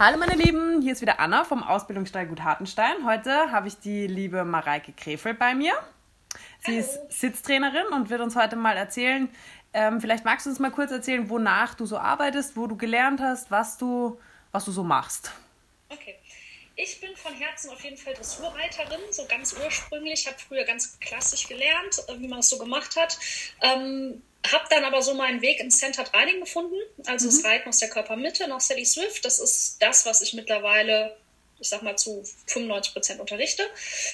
Hallo meine Lieben, hier ist wieder Anna vom Ausbildungsstall Gut Hartenstein. Heute habe ich die liebe Mareike Krefel bei mir. Sie Hallo. ist Sitztrainerin und wird uns heute mal erzählen, ähm, vielleicht magst du uns mal kurz erzählen, wonach du so arbeitest, wo du gelernt hast, was du, was du so machst. Okay. Ich bin von Herzen auf jeden Fall Dressurreiterin, so ganz ursprünglich. Habe früher ganz klassisch gelernt, äh, wie man es so gemacht hat. Ähm, habe dann aber so meinen Weg ins Centered Riding gefunden, also das Reiten aus der Körpermitte nach Sally Swift. Das ist das, was ich mittlerweile, ich sag mal, zu 95 Prozent unterrichte.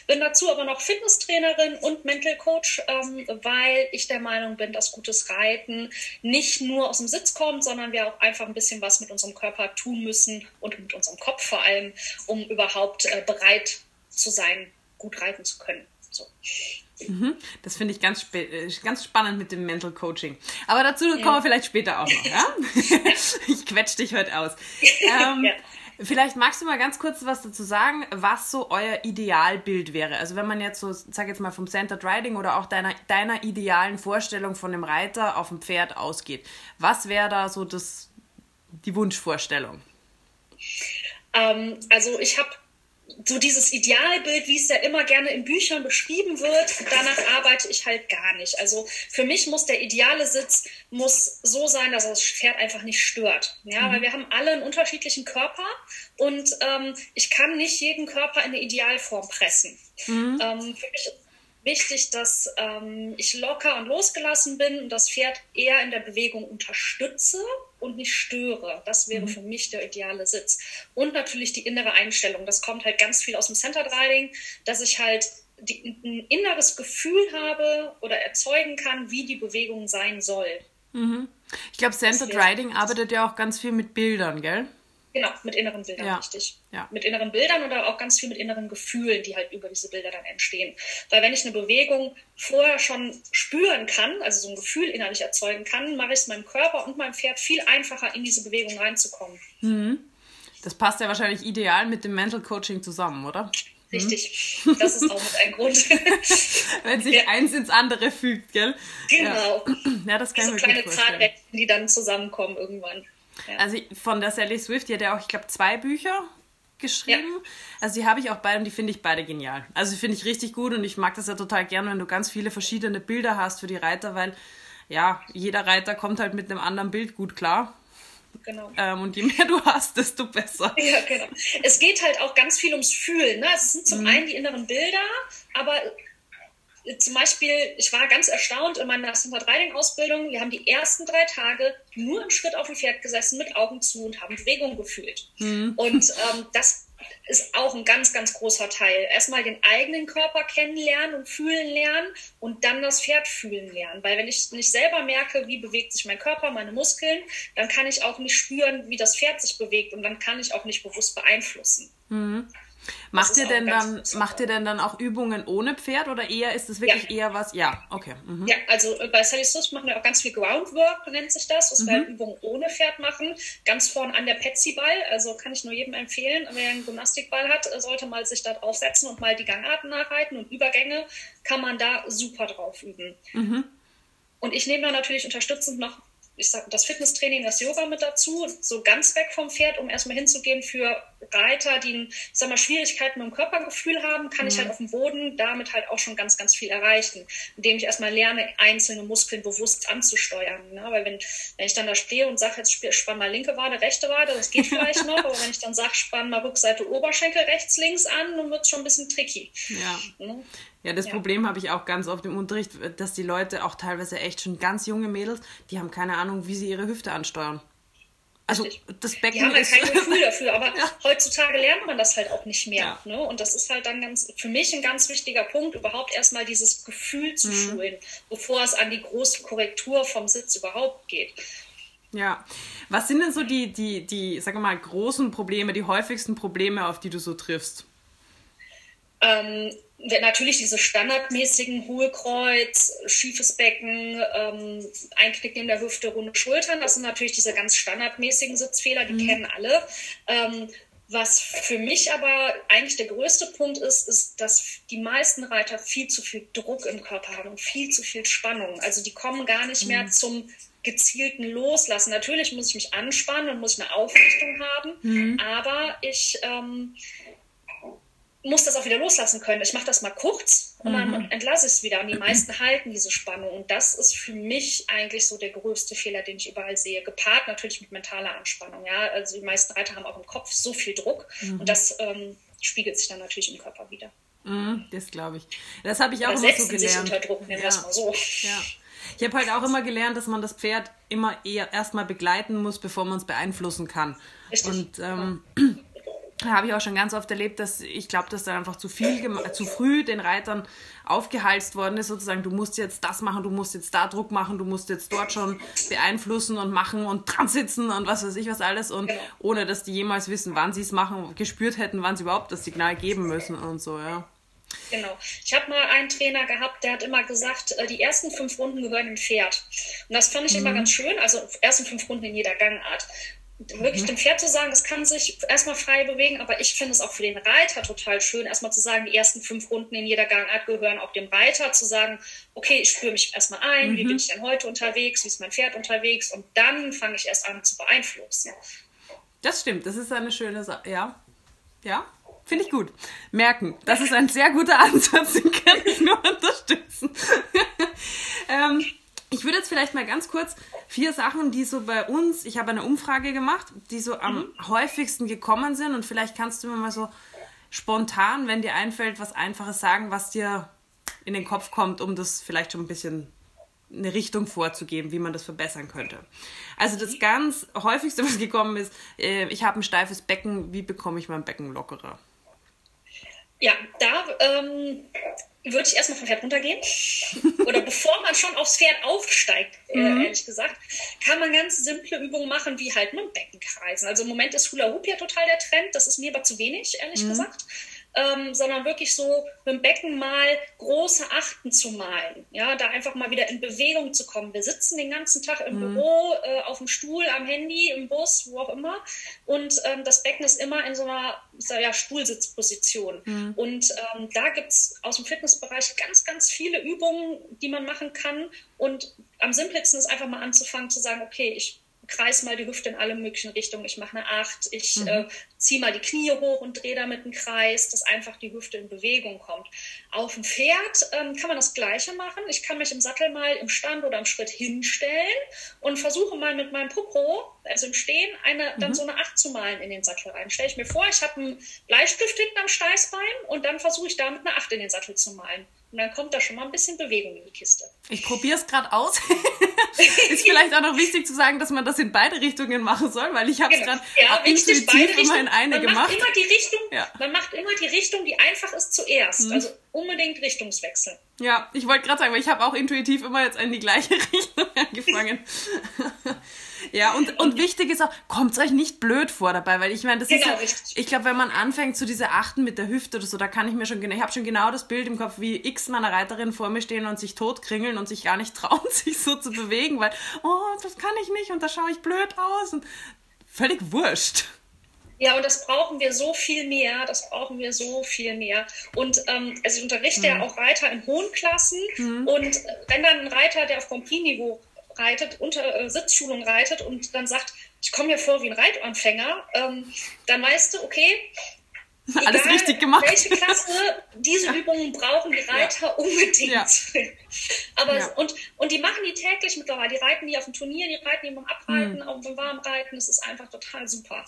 Bin dazu aber noch Fitnesstrainerin und Mental Coach, ähm, weil ich der Meinung bin, dass gutes Reiten nicht nur aus dem Sitz kommt, sondern wir auch einfach ein bisschen was mit unserem Körper tun müssen und mit unserem Kopf vor allem, um überhaupt äh, bereit zu sein, gut reiten zu können. So. Das finde ich ganz, äh, ganz spannend mit dem Mental Coaching. Aber dazu kommen wir vielleicht später auch noch. Ja? ich quetsch dich heute aus. Ähm, Ja. Vielleicht magst du mal ganz kurz was dazu sagen, was so euer Idealbild wäre. Also wenn man jetzt so, sag jetzt mal vom Centered Riding oder auch deiner, deiner idealen Vorstellung von dem Reiter auf dem Pferd ausgeht. Was wäre da so das, die Wunschvorstellung? Ähm, also ich habe so dieses Idealbild, wie es ja immer gerne in Büchern beschrieben wird, danach arbeite ich halt gar nicht. Also für mich muss der ideale Sitz muss so sein, dass das Pferd einfach nicht stört. Ja, weil wir haben alle einen unterschiedlichen Körper und ähm, ich kann nicht jeden Körper in eine Idealform pressen. Ähm, für mich ist wichtig, dass ähm, ich locker und losgelassen bin und das Pferd eher in der Bewegung unterstütze und nicht störe. Das wäre für mich der ideale Sitz. Und natürlich die innere Einstellung. Das kommt halt ganz viel aus dem Centered Riding, dass ich halt die, ein inneres Gefühl habe oder erzeugen kann, wie die Bewegung sein soll. Ich glaube, Centered Riding arbeitet ja auch ganz viel mit Bildern, gell? Genau, mit inneren Bildern, Ja. richtig. Ja. Mit inneren Bildern oder auch ganz viel mit inneren Gefühlen, die halt über diese Bilder dann entstehen. Weil wenn ich eine Bewegung vorher schon spüren kann, also so ein Gefühl innerlich erzeugen kann, mache ich es meinem Körper und meinem Pferd viel einfacher, in diese Bewegung reinzukommen. Das passt ja wahrscheinlich ideal mit dem Mental Coaching zusammen, oder? Richtig. Das ist auch mit ein Grund. Wenn sich Ja. eins ins andere fügt, gell? genau. Ja, ja das kann Diese ich mir kleine gut vorstellen. Zahnrädchen, die dann zusammenkommen irgendwann. Ja. Also von der Sally Swift, die hat ja auch, ich glaube, zwei Bücher geschrieben. Also die habe ich auch beide und die finde ich beide genial. Also die finde ich richtig gut und ich mag das ja total gern, wenn du ganz viele verschiedene Bilder hast für die Reiter, weil ja, jeder Reiter kommt halt mit einem anderen Bild gut klar. genau. Ähm, und je mehr du hast, desto besser. Ja, genau. Es geht halt auch ganz viel ums Fühlen. Ne? Also es sind zum Mhm. einen die inneren Bilder, aber zum Beispiel, ich war ganz erstaunt in meiner Centered Riding Ausbildung. Wir haben die ersten drei Tage nur im Schritt auf dem Pferd gesessen, mit Augen zu und haben Bewegung gefühlt. Mhm. Und ähm, das ist auch ein ganz, ganz großer Teil. Erstmal den eigenen Körper kennenlernen und fühlen lernen und dann das Pferd fühlen lernen. Weil wenn ich nicht selber merke, wie bewegt sich mein Körper, meine Muskeln, dann kann ich auch nicht spüren, wie das Pferd sich bewegt und dann kann ich auch nicht bewusst beeinflussen. Macht ihr denn dann, macht ihr denn dann auch Übungen ohne Pferd oder eher ist es wirklich Ja. eher was? Ja, okay. Mhm. Ja, also äh, bei Sally Swift machen wir auch ganz viel Groundwork, nennt sich das, dass wir halt Übungen ohne Pferd machen. Ganz vorn an der Petsy-Ball, also kann ich nur jedem empfehlen, wer einen Gymnastikball hat, äh, sollte mal sich da draufsetzen und mal die Gangarten nachreiten und Übergänge kann man da super drauf üben. Und ich nehme da natürlich unterstützend noch ich sag, das Fitnesstraining, das Yoga mit dazu, so ganz weg vom Pferd, um erstmal hinzugehen für Reiter, die ich sag mal, Schwierigkeiten mit dem Körpergefühl haben, kann ich halt auf dem Boden damit halt auch schon ganz, ganz viel erreichen, indem ich erstmal lerne, einzelne Muskeln bewusst anzusteuern. Ne? Weil wenn, wenn ich dann da stehe und sage, jetzt sp- spann mal linke Wade, rechte Wade, das geht vielleicht noch, aber wenn ich dann sage, spann mal Rückseite, Oberschenkel rechts, links an, dann wird es schon ein bisschen tricky. Ja. Ne? Ja, das Ja. Problem habe ich auch ganz oft im Unterricht, dass die Leute auch teilweise echt schon ganz junge Mädels, die haben keine Ahnung, wie sie ihre Hüfte ansteuern. Also das Becken haben halt ist. kein Gefühl dafür, aber heutzutage lernt man das halt auch nicht mehr. Ja. Ne? Und das ist halt dann ganz, für mich ein ganz wichtiger Punkt, überhaupt erstmal dieses Gefühl zu Mhm. schulen, bevor es an die große Korrektur vom Sitz überhaupt geht. Ja. Was sind denn so die, die, die, sag mal, großen Probleme, die häufigsten Probleme, auf die du so triffst? Ähm, natürlich diese standardmäßigen Hohlkreuz, schiefes Becken, ähm, Einknicken in der Hüfte, runde Schultern, das sind natürlich diese ganz standardmäßigen Sitzfehler, die kennen alle. Ähm, was für mich aber eigentlich der größte Punkt ist, ist, dass die meisten Reiter viel zu viel Druck im Körper haben und viel zu viel Spannung. Also die kommen gar nicht mehr zum gezielten Loslassen. Natürlich muss ich mich anspannen und muss eine Aufrichtung haben, mhm. aber ich ähm, muss das auch wieder loslassen können. Ich mache das mal kurz und dann mhm. entlasse ich es wieder. Und die meisten halten diese Spannung. Und das ist für mich eigentlich so der größte Fehler, den ich überall sehe. Gepaart natürlich mit mentaler Anspannung. Ja? Also die meisten Reiter haben auch im Kopf so viel Druck. Mhm. Und das ähm, spiegelt sich dann natürlich im Körper wieder. Mhm, das glaube ich. Das habe ich auch Oder immer so gelernt. Sich unter Druck, nennen ja. wir es mal so. Ja. Ich habe halt auch immer gelernt, dass man das Pferd immer eher erstmal begleiten muss, bevor man es beeinflussen kann. Richtig. Und ähm, habe ich auch schon ganz oft erlebt, dass ich glaube, dass da einfach zu viel, zu früh den Reitern aufgehalst worden ist, sozusagen, du musst jetzt das machen, du musst jetzt da Druck machen, du musst jetzt dort schon beeinflussen und machen und dran sitzen und was weiß ich was alles und genau. ohne, dass die jemals wissen, wann sie es machen, gespürt hätten, wann sie überhaupt das Signal geben müssen und so, ja. Genau. Ich habe mal einen Trainer gehabt, der hat immer gesagt, äh, die ersten fünf Runden gehören dem Pferd. Und das fand ich mhm. immer ganz schön, also ersten fünf Runden in jeder Gangart wirklich mhm. dem Pferd zu sagen, es kann sich erstmal frei bewegen, aber ich finde es auch für den Reiter total schön, erstmal zu sagen, die ersten fünf Runden in jeder Gangart gehören auch dem Reiter, zu sagen, okay, ich spüre mich erstmal ein, mhm. wie bin ich denn heute unterwegs, wie ist mein Pferd unterwegs und dann fange ich erst an zu beeinflussen. Das stimmt, das ist eine schöne Sache, ja. Ja, finde ich gut. Merken, das ist ein sehr guter Ansatz, den kann ich nur unterstützen. ähm, ich würde jetzt vielleicht mal ganz kurz vier Sachen, die so bei uns, ich habe eine Umfrage gemacht, die so am mhm. häufigsten gekommen sind und vielleicht kannst du mir mal so spontan, wenn dir einfällt, was Einfaches sagen, was dir in den Kopf kommt, um das vielleicht schon ein bisschen eine Richtung vorzugeben, wie man das verbessern könnte. Also das ganz häufigste, was gekommen ist, äh, ich habe ein steifes Becken, wie bekomme ich mein Becken lockerer? Ja, da ähm, würde ich erstmal vom Pferd runtergehen. Oder bevor man schon aufs Pferd aufsteigt, äh, mhm. ehrlich gesagt, kann man ganz simple Übungen machen, wie halt mit dem Becken kreisen. Also im Moment ist Hula Hoop ja total der Trend. Das ist mir aber zu wenig, ehrlich mhm. gesagt ähm, sondern wirklich so mit dem Becken mal große Achten zu malen. Ja, da einfach mal wieder in Bewegung zu kommen. Wir sitzen den ganzen Tag im mhm. Büro, äh, auf dem Stuhl, am Handy, im Bus, wo auch immer. Und ähm, das Becken ist immer in so einer ja, Stuhlsitzposition. Mhm. Und ähm, da gibt es aus dem Fitnessbereich ganz, ganz viele Übungen, die man machen kann. Und am simpelsten ist einfach mal anzufangen zu sagen, okay, ich kreis mal die Hüfte in alle möglichen Richtungen. Ich mache eine Acht, ich mhm. äh, ziehe mal die Knie hoch und drehe damit einen Kreis, dass einfach die Hüfte in Bewegung kommt. Auf dem Pferd ähm, kann man das Gleiche machen. Ich kann mich im Sattel mal im Stand oder im Schritt hinstellen und versuche mal mit meinem Popo, also im Stehen, eine, mhm. dann so eine Acht zu malen in den Sattel rein. Stelle ich mir vor, ich habe einen Bleistift hinten am Steißbein und dann versuche ich damit eine Acht in den Sattel zu malen. Und dann kommt da schon mal ein bisschen Bewegung in die Kiste. Ich probiere es gerade aus. ist vielleicht auch noch wichtig zu sagen, dass man das in beide Richtungen machen soll, weil ich habe es genau. gerade ja, intuitiv immer in eine man gemacht. Macht immer die Richtung, ja. Man macht immer die Richtung, die einfach ist zuerst. Mhm. Also unbedingt Richtungswechsel. Ja, ich wollte gerade sagen, weil ich habe auch intuitiv immer jetzt in die gleiche Richtung angefangen. Ja, und, und wichtig ist auch, kommt es euch nicht blöd vor dabei, weil ich meine, das genau, ist ja, ich glaube, wenn man anfängt zu diese Achten mit der Hüfte oder so, da kann ich mir schon genau, ich habe schon genau das Bild im Kopf, wie x meiner Reiterinnen vor mir stehen und sich totkringeln und sich gar nicht trauen, sich so zu bewegen, weil, oh, das kann ich nicht und da schaue ich blöd aus und völlig wurscht. Ja, und das brauchen wir so viel mehr, das brauchen wir so viel mehr. Und ähm, also ich unterrichte mhm. ja auch Reiter in hohen Klassen mhm. und wenn dann ein Reiter, der auf Compris-Niveau reitet, unter äh, Sitzschulung reitet und dann sagt, ich komme mir vor wie ein Reitanfänger, ähm, dann weißt du, okay, alles egal, richtig gemacht. Welche Klasse, diese ja. Übungen brauchen die Reiter ja. unbedingt. Ja. Aber und, und die machen die täglich mittlerweile. Die reiten die auf dem Turnier, die reiten die beim Abreiten, mhm. auch beim Warmreiten. Das ist einfach total super.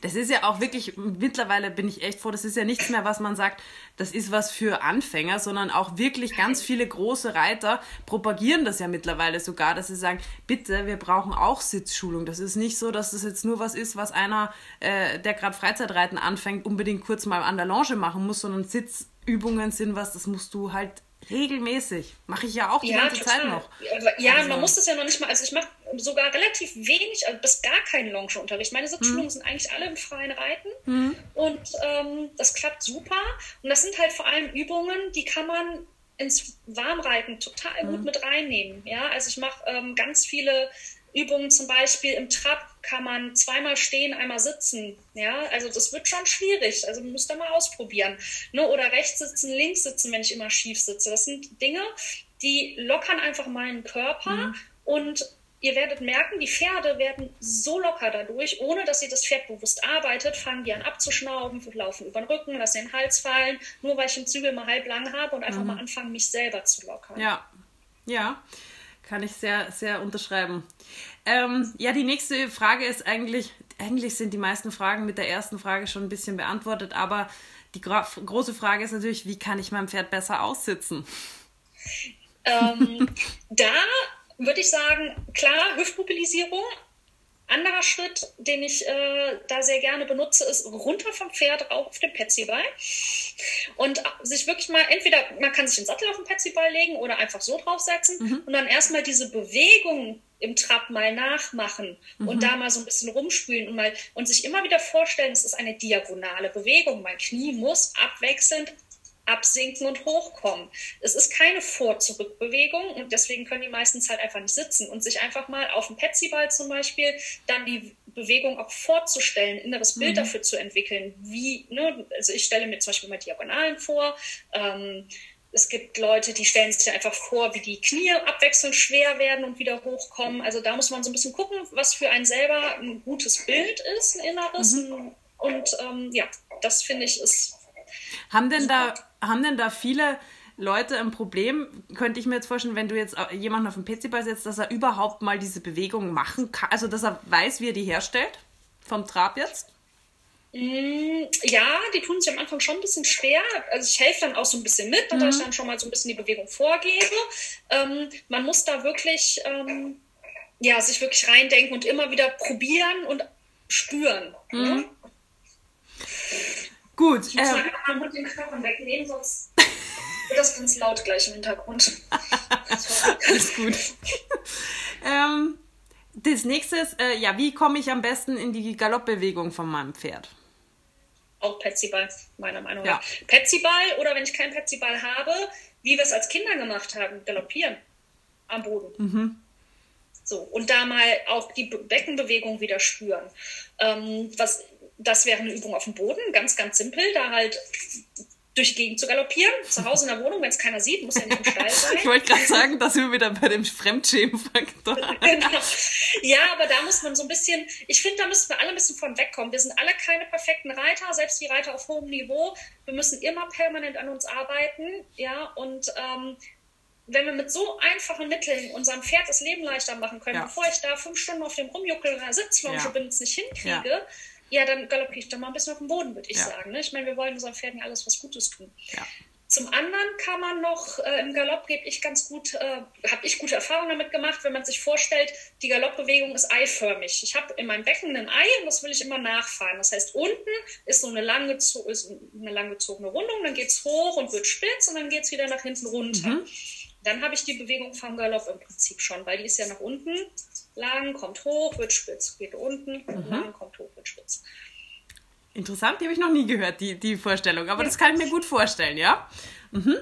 Das ist ja auch wirklich, mittlerweile bin ich echt froh, das ist ja nichts mehr, was man sagt, das ist was für Anfänger, sondern auch wirklich ganz viele große Reiter propagieren das ja mittlerweile sogar, dass sie sagen, bitte, wir brauchen auch Sitzschulung. Das ist nicht so, dass das jetzt nur was ist, was einer, äh, der gerade Freizeitreiten anfängt, unbedingt kurz mal an der Longe machen muss, sondern Sitzübungen sind was, das musst du halt regelmäßig. Mache ich ja auch die ja, ganze total. Zeit noch. Ja, also. man muss das ja noch nicht mal, also ich mache sogar relativ wenig, also bis gar keinen Longe-Unterricht. Meine Sitzschulungen hm. sind eigentlich alle im freien Reiten hm. und ähm, das klappt super. Und das sind halt vor allem Übungen, die kann man ins Warmreiten total hm. gut mit reinnehmen. Ja, also ich mache ähm, ganz viele Übungen zum Beispiel im Trab kann man zweimal stehen, einmal sitzen. Ja, also das wird schon schwierig. Also müsst ihr mal ausprobieren. Ne? Oder rechts sitzen, links sitzen, wenn ich immer schief sitze. Das sind Dinge, die lockern einfach meinen Körper mhm. und ihr werdet merken, die Pferde werden so locker dadurch, ohne dass sie das Pferd bewusst arbeitet, fangen die an abzuschnauben, laufen über den Rücken, lassen den Hals fallen, nur weil ich den Zügel mal halb lang habe und einfach mhm. mal anfangen, mich selber zu lockern. Ja, ja, kann ich sehr, sehr unterschreiben. Ähm, ja, die nächste Frage ist eigentlich, eigentlich sind die meisten Fragen mit der ersten Frage schon ein bisschen beantwortet, aber die große Frage ist natürlich, wie kann ich mein Pferd besser aussitzen? Ähm, da würde ich sagen, klar, Hüftmobilisierung. Anderer Schritt, den ich äh, da sehr gerne benutze, ist runter vom Pferd rauf auf den Petsyball und sich wirklich mal, entweder man kann sich den Sattel auf den Petsyball legen oder einfach so draufsetzen mhm. und dann erstmal diese Bewegung im Trab mal nachmachen mhm. und da mal so ein bisschen rumspülen und mal und sich immer wieder vorstellen, es ist eine diagonale Bewegung. Mein Knie muss abwechselnd absinken und hochkommen. Es ist keine Vor-Zurück-Bewegung und deswegen können die meistens halt einfach nicht sitzen und sich einfach mal auf dem Petsyball zum Beispiel dann die Bewegung auch vorzustellen, inneres Bild mhm. dafür zu entwickeln, wie, ne, also ich stelle mir zum Beispiel mal Diagonalen vor, ähm, es gibt Leute, die stellen sich einfach vor, wie die Knie abwechselnd schwer werden und wieder hochkommen. Also da muss man so ein bisschen gucken, was für einen selber ein gutes Bild ist, ein inneres. Mhm. Und ähm, ja, das finde ich ist. Haben denn da haben denn da viele Leute ein Problem, könnte ich mir jetzt vorstellen, wenn du jetzt jemanden auf dem PC-Ball setzt, dass er überhaupt mal diese Bewegung machen kann, also dass er weiß, wie er die herstellt, vom Trab jetzt? Mm, ja, die tun sich am Anfang schon ein bisschen schwer. Also ich helfe dann auch so ein bisschen mit, mhm. dass ich dann schon mal so ein bisschen die Bewegung vorgebe. Ähm, man muss da wirklich, ähm, ja, sich wirklich reindenken und immer wieder probieren und spüren. Ne? Mhm. Ne? Gut. Ich muss ähm, mal mit den Knochen wegnehmen, sonst wird das ganz laut gleich im Hintergrund. Alles gut. ähm, das nächste ist, äh, ja, wie komme ich am besten in die Galoppbewegung von meinem Pferd? Auch Petsyball, meiner Meinung nach. Ja. Petsyball oder wenn ich keinen Petsyball habe, wie wir es als Kinder gemacht haben, galoppieren am Boden. Mhm. So, und da mal auch die Beckenbewegung wieder spüren. Ähm, was das wäre eine Übung auf dem Boden, ganz, ganz simpel, da halt durch die Gegend zu galoppieren, zu Hause in der Wohnung, wenn es keiner sieht, muss ja nicht im Stall sein. ich wollte gerade sagen, dass wir wieder bei dem Fremdschämenfaktor genau. Ja, aber da muss man so ein bisschen, ich finde, da müssen wir alle ein bisschen von wegkommen. Wir sind alle keine perfekten Reiter, selbst die Reiter auf hohem Niveau. Wir müssen immer permanent an uns arbeiten, ja, und ähm, wenn wir mit so einfachen Mitteln unserem Pferd das Leben leichter machen können, ja. bevor ich da fünf Stunden auf dem Rumjuckel oder Sitzflausche ja. bin und es nicht hinkriege, ja ja, dann galoppiere ich doch mal ein bisschen auf den Boden, würde ich ja. sagen. Ne? Ich meine, wir wollen unseren Pferden alles was Gutes tun. Ja. Zum anderen kann man noch äh, im Galopp gebe ich ganz gut, äh, habe ich gute Erfahrungen damit gemacht, wenn man sich vorstellt, die Galoppbewegung ist eiförmig. Ich habe in meinem Becken ein Ei und das will ich immer nachfahren. Das heißt, unten ist so eine lang, ist eine lang gezogene Rundung, dann geht es hoch und wird spitz und dann geht es wieder nach hinten runter. Mhm. Dann habe ich die Bewegung vom Galopp im Prinzip schon, weil die ist ja nach unten lang, kommt hoch, wird spitz, geht unten, mhm. lang, kommt hoch, wird spitz. Interessant, die habe ich noch nie gehört, die, die Vorstellung. Aber das kann ich mir gut vorstellen, ja? Mhm.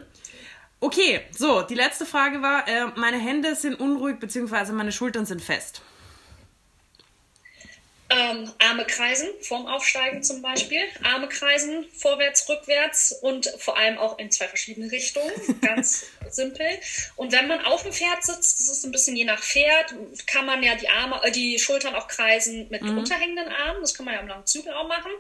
Okay, so, die letzte Frage war, äh, meine Hände sind unruhig, beziehungsweise meine Schultern sind fest. Ähm, Arme kreisen vorm Aufsteigen zum Beispiel. Arme kreisen vorwärts, rückwärts und vor allem auch in zwei verschiedene Richtungen. Ganz simpel. Und wenn man auf dem Pferd sitzt, das ist ein bisschen je nach Pferd, kann man ja die Arme, äh, die Schultern auch kreisen mit mhm. unterhängenden Armen. Das kann man ja am langen Zügel auch machen.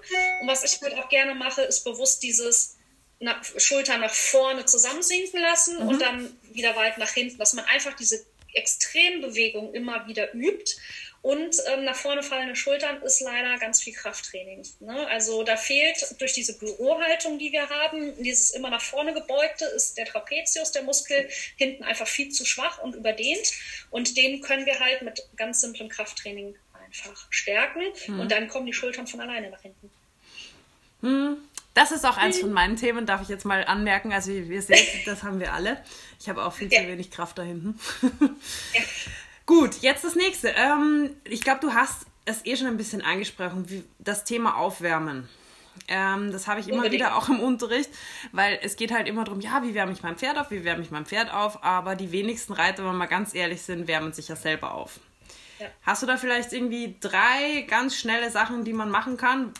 Und was ich halt auch gerne mache, ist bewusst dieses nach, Schultern nach vorne zusammensinken lassen mhm. und dann wieder weit nach hinten, dass man einfach diese Extrembewegung immer wieder übt und ähm, nach vorne fallende Schultern ist leider ganz viel Krafttraining. Ne? Also da fehlt durch diese Bürohaltung, die wir haben, dieses immer nach vorne gebeugte, ist der Trapezius, der Muskel, hinten einfach viel zu schwach und überdehnt. Und den können wir halt mit ganz simplem Krafttraining einfach stärken. Hm. Und dann kommen die Schultern von alleine nach hinten. Hm. Das ist auch eins von meinen Themen, darf ich jetzt mal anmerken. Also ihr seht, das haben wir alle. Ich habe auch viel zu wenig Kraft da hinten. Ja. Gut, jetzt das nächste. Ähm, ich glaube, du hast es eh schon ein bisschen angesprochen, wie das Thema Aufwärmen. Ähm, das habe ich immer wieder auch im Unterricht, weil es geht halt immer darum, ja, wie wärme ich mein Pferd auf, wie wärme ich mein Pferd auf, aber die wenigsten Reiter, wenn wir mal ganz ehrlich sind, wärmen sich ja selber auf. Ja. Hast du da vielleicht irgendwie drei ganz schnelle Sachen, die man machen kann,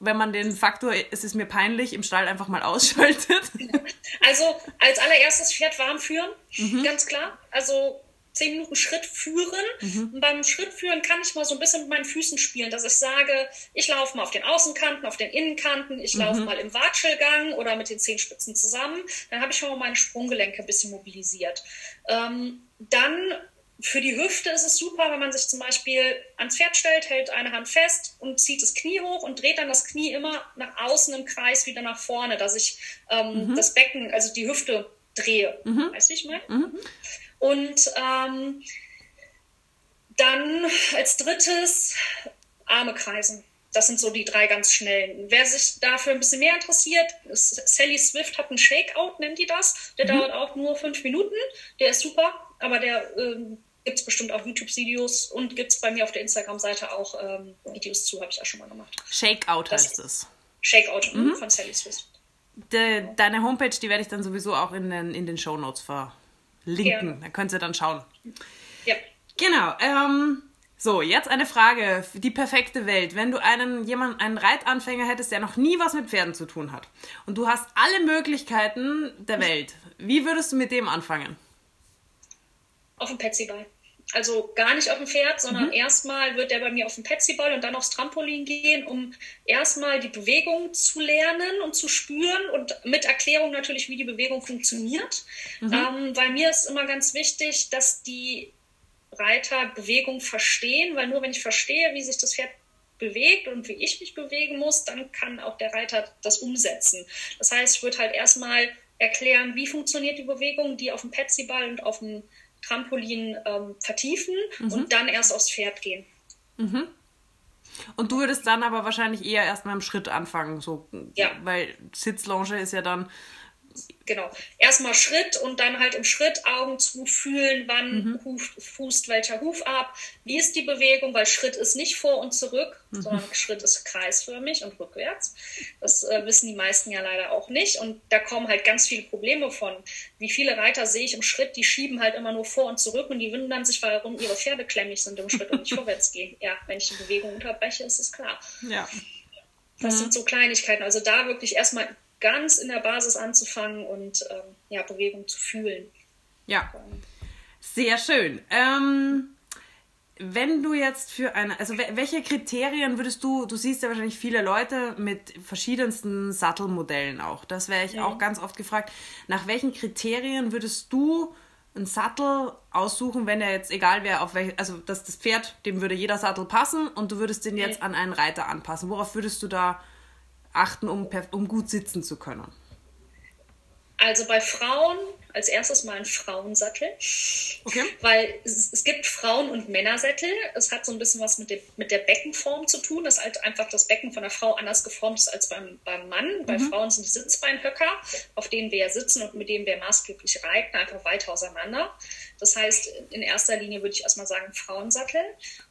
wenn man den Faktor, es ist mir peinlich, im Stall einfach mal ausschaltet? Also als allererstes Pferd warm führen, mhm. ganz klar. Also zehn Minuten Schritt führen. Mhm. Und beim Schrittführen kann ich mal so ein bisschen mit meinen Füßen spielen, dass ich sage, ich laufe mal auf den Außenkanten, auf den Innenkanten, ich mhm. laufe mal im Watschelgang oder mit den Zehenspitzen zusammen. Dann habe ich schon mal meine Sprunggelenke ein bisschen mobilisiert. Ähm, dann für die Hüfte ist es super, wenn man sich zum Beispiel ans Pferd stellt, hält eine Hand fest und zieht das Knie hoch und dreht dann das Knie immer nach außen im Kreis wieder nach vorne, dass ich ähm, mhm. das Becken, also die Hüfte drehe. Mhm. Weißt du, ich meine? Mhm. Und ähm, dann als drittes Arme kreisen. Das sind so die drei ganz schnellen. Wer sich dafür ein bisschen mehr interessiert, Sally Swift hat einen Shakeout, nennt die das. Der mhm. dauert auch nur fünf Minuten. Der ist super, aber der ähm, gibt es bestimmt auch YouTube-Videos und gibt es bei mir auf der Instagram-Seite auch ähm, Videos zu, habe ich auch schon mal gemacht. Shakeout das heißt es. Shakeout mhm. von Sally Swift. De, deine Homepage, die werde ich dann sowieso auch in den, in den Show Notes verlinken. Ja. Da könnt ihr dann schauen. Ja. Genau. Ähm, so, jetzt eine Frage. Die perfekte Welt. Wenn du einen, jemanden, einen Reitanfänger hättest, der noch nie was mit Pferden zu tun hat und du hast alle Möglichkeiten der Welt, wie würdest du mit dem anfangen? Auf dem Petsyball. Also gar nicht auf dem Pferd, sondern mhm. erstmal wird der bei mir auf dem Petsyball und dann aufs Trampolin gehen, um erstmal die Bewegung zu lernen und zu spüren und mit Erklärung natürlich, wie die Bewegung funktioniert. Mhm. Ähm, weil mir ist immer ganz wichtig, dass die Reiter Bewegung verstehen, weil nur wenn ich verstehe, wie sich das Pferd bewegt und wie ich mich bewegen muss, dann kann auch der Reiter das umsetzen. Das heißt, ich würde halt erstmal erklären, wie funktioniert die Bewegung, die auf dem Petsyball und auf dem Trampolin ähm, vertiefen mhm. und dann erst aufs Pferd gehen. Mhm. Und du würdest dann aber wahrscheinlich eher erst mal im Schritt anfangen, so, ja. weil Sitzlounge ist ja dann genau. Erstmal Schritt und dann halt im Schritt Augen zu fühlen, wann mhm. Huf, fußt welcher Huf ab, wie ist die Bewegung, weil Schritt ist nicht vor und zurück, mhm. sondern Schritt ist kreisförmig und rückwärts. Das äh, wissen die meisten ja leider auch nicht und da kommen halt ganz viele Probleme von. Wie viele Reiter sehe ich im Schritt, die schieben halt immer nur vor und zurück und die wundern sich, warum ihre Pferde klemmig sind im Schritt und nicht vorwärts gehen. Ja, wenn ich die Bewegung unterbreche, ist es klar. Ja. Das mhm. sind so Kleinigkeiten. Also da wirklich erstmal ganz in der Basis anzufangen und ähm, ja, Bewegung zu fühlen. Ja, sehr schön. Ähm, wenn du jetzt für eine, also welche Kriterien würdest du, du siehst ja wahrscheinlich viele Leute mit verschiedensten Sattelmodellen auch. Das wäre ich ja. auch ganz oft gefragt. Nach welchen Kriterien würdest du einen Sattel aussuchen, wenn er jetzt, egal wer, auf welche, also dass das Pferd, dem würde jeder Sattel passen und du würdest den jetzt an einen Reiter anpassen. Worauf würdest du da achten, um, um gut sitzen zu können? Also bei Frauen als erstes mal ein Frauensattel. Okay. Weil es, es, gibt Frauen- und Männersättel. Es hat so ein bisschen was mit, dem, mit der Beckenform zu tun, dass halt einfach das Becken von der Frau anders geformt ist als beim, beim Mann. Mhm. Bei Frauen sind die Sitzbeinhöcker, auf denen wir ja sitzen und mit denen wir maßgeblich reiten, einfach weiter auseinander. Das heißt, in erster Linie würde ich erstmal sagen Frauensattel.